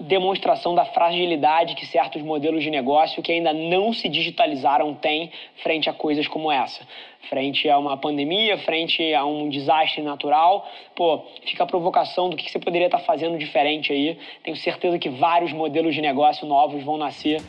demonstração da fragilidade que certos modelos de negócio que ainda não se digitalizaram têm frente a coisas como essa. Frente a uma pandemia, frente a um desastre natural, pô, fica a provocação do que você poderia estar fazendo diferente aí. Tenho certeza que vários modelos de negócio novos vão nascer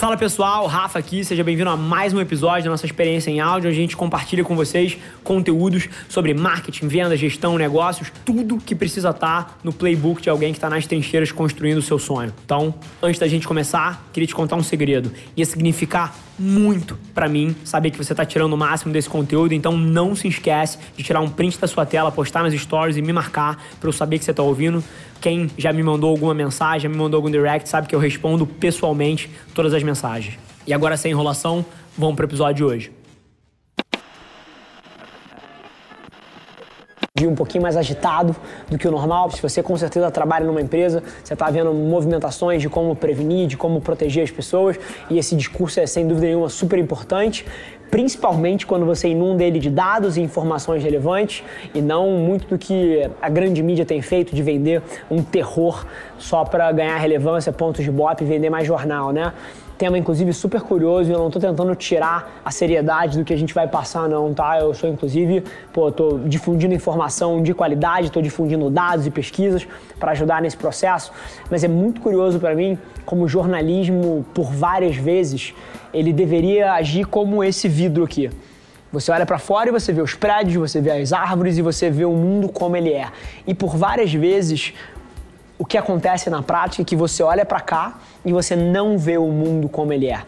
Fala pessoal, Rafa aqui, seja bem-vindo a mais um episódio da nossa experiência em áudio. A gente compartilha com vocês conteúdos sobre marketing, venda, gestão, negócios, tudo que precisa estar tá no playbook de alguém que está nas trincheiras construindo o seu sonho. Então, antes da gente começar, queria te contar um segredo. Ia significar muito para mim saber que você está tirando o máximo desse conteúdo, então não se esquece de tirar um print da sua tela, postar nas stories e me marcar para eu saber que você está ouvindo. Quem já me mandou alguma mensagem, já me mandou algum direct, sabe que eu respondo pessoalmente todas as mensagens. E agora, sem enrolação, vamos para o episódio de hoje. Dia um pouquinho mais agitado do que o normal. Se você com certeza trabalha numa empresa, você está vendo movimentações de como prevenir, de como proteger as pessoas, e esse discurso é sem dúvida nenhuma super importante principalmente quando você inunda ele de dados e informações relevantes e não muito do que a grande mídia tem feito de vender um terror só para ganhar relevância, pontos de bop e vender mais jornal, né? Tema, inclusive, super curioso eu não estou tentando tirar a seriedade do que a gente vai passar, não, tá? Eu sou, inclusive, pô, tô difundindo informação de qualidade, estou difundindo dados e pesquisas para ajudar nesse processo, mas é muito curioso para mim como o jornalismo, por várias vezes, ele deveria agir como esse vidro aqui. Você olha para fora e você vê os prédios, você vê as árvores e você vê o mundo como ele é. E por várias vezes o que acontece na prática é que você olha para cá e você não vê o mundo como ele é.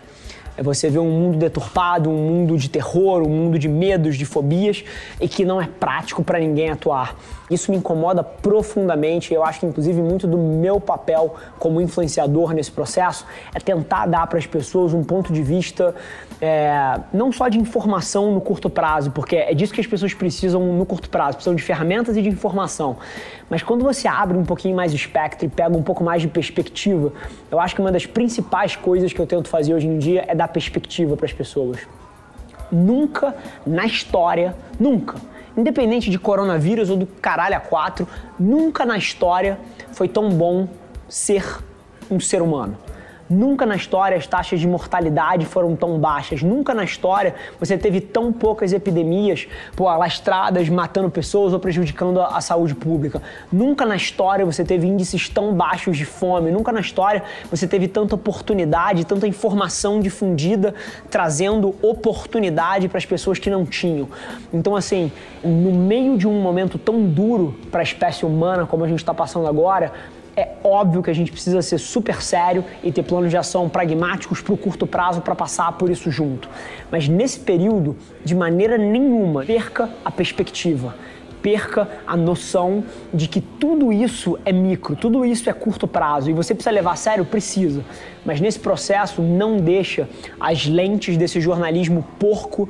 É você vê um mundo deturpado, um mundo de terror, um mundo de medos, de fobias e que não é prático para ninguém atuar. Isso me incomoda profundamente. Eu acho que, inclusive, muito do meu papel como influenciador nesse processo é tentar dar para as pessoas um ponto de vista é, não só de informação no curto prazo, porque é disso que as pessoas precisam no curto prazo, precisam de ferramentas e de informação. Mas quando você abre um pouquinho mais o espectro e pega um pouco mais de perspectiva, eu acho que uma das principais coisas que eu tento fazer hoje em dia é dar perspectiva para as pessoas. Nunca na história, nunca, independente de coronavírus ou do caralho a quatro, nunca na história foi tão bom ser um ser humano. Nunca na história as taxas de mortalidade foram tão baixas. Nunca na história você teve tão poucas epidemias pô, alastradas, matando pessoas ou prejudicando a, a saúde pública. Nunca na história você teve índices tão baixos de fome. Nunca na história você teve tanta oportunidade, tanta informação difundida, trazendo oportunidade para as pessoas que não tinham. Então, assim, no meio de um momento tão duro para a espécie humana como a gente está passando agora, é óbvio que a gente precisa ser super sério e ter planos de ação pragmáticos para o curto prazo para passar por isso junto. Mas nesse período, de maneira nenhuma, perca a perspectiva. Perca a noção de que tudo isso é micro, tudo isso é curto prazo e você precisa levar a sério? Precisa. Mas nesse processo, não deixa as lentes desse jornalismo porco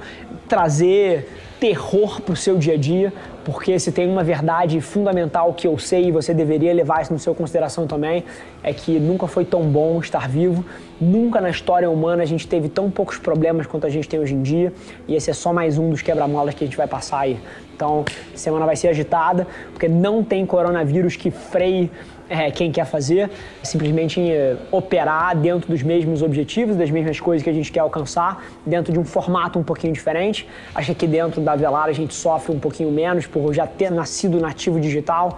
trazer terror para o seu dia a dia, porque se tem uma verdade fundamental que eu sei e você deveria levar isso no seu consideração também, é que nunca foi tão bom estar vivo, nunca na história humana a gente teve tão poucos problemas quanto a gente tem hoje em dia, e esse é só mais um dos quebra-molas que a gente vai passar aí. Então, semana vai ser agitada, porque não tem coronavírus que freie é, quem quer fazer, simplesmente é, operar dentro dos mesmos objetivos, das mesmas coisas que a gente quer alcançar, dentro de um formato um pouquinho diferente. Acho que aqui dentro da Velar a gente sofre um pouquinho menos por já ter nascido nativo digital,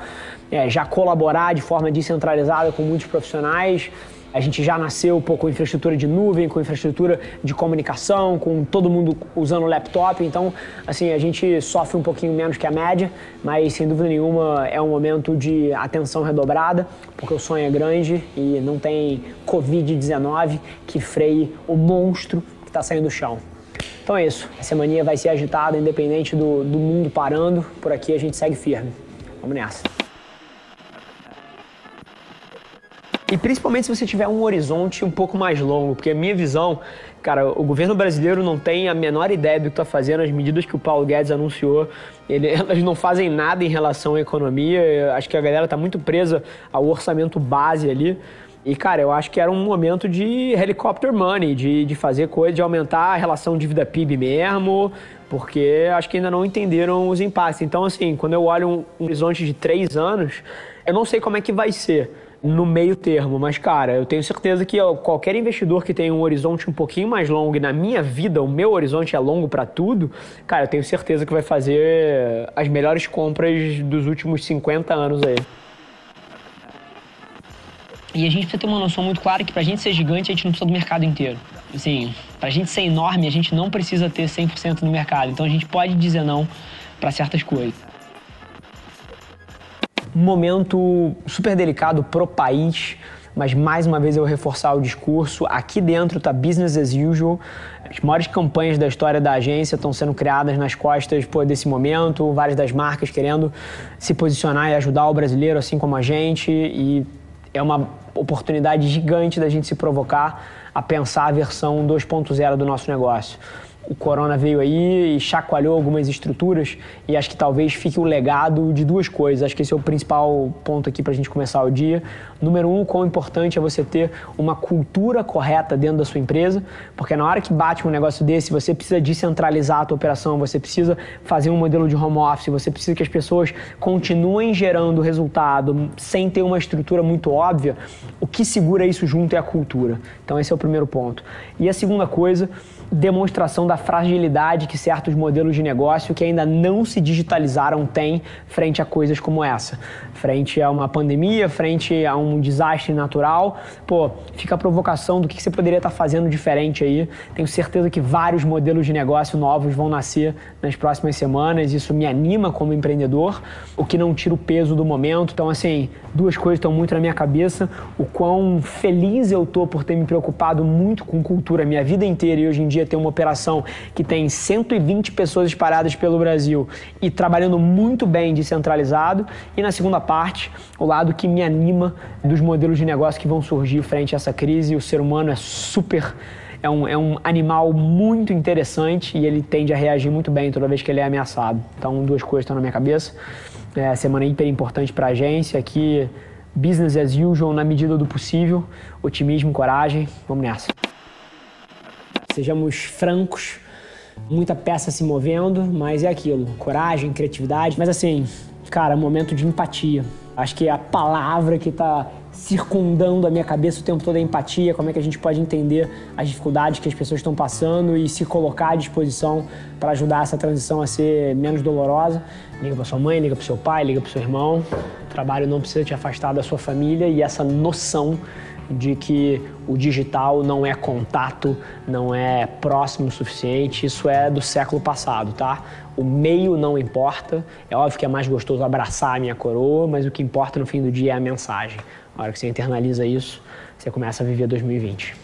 é, já colaborar de forma descentralizada com muitos profissionais. A gente já nasceu pô, com infraestrutura de nuvem, com infraestrutura de comunicação, com todo mundo usando laptop. Então, assim, a gente sofre um pouquinho menos que a média, mas sem dúvida nenhuma é um momento de atenção redobrada, porque o sonho é grande e não tem Covid-19 que freie o monstro que está saindo do chão. Então é isso. A semana vai ser agitada, independente do, do mundo parando. Por aqui a gente segue firme. Vamos nessa. E principalmente se você tiver um horizonte um pouco mais longo, porque a minha visão, cara, o governo brasileiro não tem a menor ideia do que está fazendo, as medidas que o Paulo Guedes anunciou, ele, elas não fazem nada em relação à economia. Acho que a galera está muito presa ao orçamento base ali. E, cara, eu acho que era um momento de helicopter money, de, de fazer coisa, de aumentar a relação dívida PIB mesmo, porque acho que ainda não entenderam os impactos. Então, assim, quando eu olho um, um horizonte de três anos, eu não sei como é que vai ser no meio termo. Mas, cara, eu tenho certeza que qualquer investidor que tem um horizonte um pouquinho mais longo, e na minha vida, o meu horizonte é longo para tudo, cara, eu tenho certeza que vai fazer as melhores compras dos últimos 50 anos aí. E a gente precisa ter uma noção muito clara que pra gente ser gigante, a gente não precisa do mercado inteiro. Assim, pra gente ser enorme, a gente não precisa ter 100% no mercado. Então a gente pode dizer não para certas coisas. Um momento super delicado pro país, mas mais uma vez eu vou reforçar o discurso. Aqui dentro tá business as usual. As maiores campanhas da história da agência estão sendo criadas nas costas pô, desse momento, várias das marcas querendo se posicionar e ajudar o brasileiro, assim como a gente. E é uma oportunidade gigante da gente se provocar a pensar a versão 2.0 do nosso negócio o corona veio aí e chacoalhou algumas estruturas e acho que talvez fique o legado de duas coisas. Acho que esse é o principal ponto aqui para a gente começar o dia. Número um, quão importante é você ter uma cultura correta dentro da sua empresa, porque na hora que bate um negócio desse, você precisa descentralizar a tua operação, você precisa fazer um modelo de home office, você precisa que as pessoas continuem gerando resultado sem ter uma estrutura muito óbvia. O que segura isso junto é a cultura. Então esse é o primeiro ponto. E a segunda coisa, demonstração da fragilidade que certos modelos de negócio que ainda não se digitalizaram têm frente a coisas como essa. Frente a uma pandemia, frente a um desastre natural. Pô, fica a provocação do que você poderia estar fazendo diferente aí. Tenho certeza que vários modelos de negócio novos vão nascer nas próximas semanas. Isso me anima como empreendedor, o que não tira o peso do momento. Então, assim, duas coisas estão muito na minha cabeça. O quão feliz eu tô por ter me preocupado muito com cultura minha vida inteira e hoje em dia ter uma operação que tem 120 pessoas espalhadas pelo Brasil e trabalhando muito bem descentralizado. E na segunda parte, o lado que me anima dos modelos de negócio que vão surgir frente a essa crise. O ser humano é super é um, é um animal muito interessante e ele tende a reagir muito bem toda vez que ele é ameaçado. Então, duas coisas estão na minha cabeça. É, semana hiper importante para a agência aqui, business as usual na medida do possível, otimismo, coragem, vamos nessa. Sejamos francos, muita peça se movendo, mas é aquilo, coragem, criatividade, mas assim, cara, momento de empatia. Acho que a palavra que está circundando a minha cabeça o tempo todo é empatia, como é que a gente pode entender as dificuldades que as pessoas estão passando e se colocar à disposição para ajudar essa transição a ser menos dolorosa. Liga para sua mãe, liga para seu pai, liga para seu irmão. O trabalho não precisa te afastar da sua família e essa noção de que o digital não é contato, não é próximo o suficiente, isso é do século passado, tá? O meio não importa, é óbvio que é mais gostoso abraçar a minha coroa, mas o que importa no fim do dia é a mensagem. A hora que você internaliza isso, você começa a viver 2020.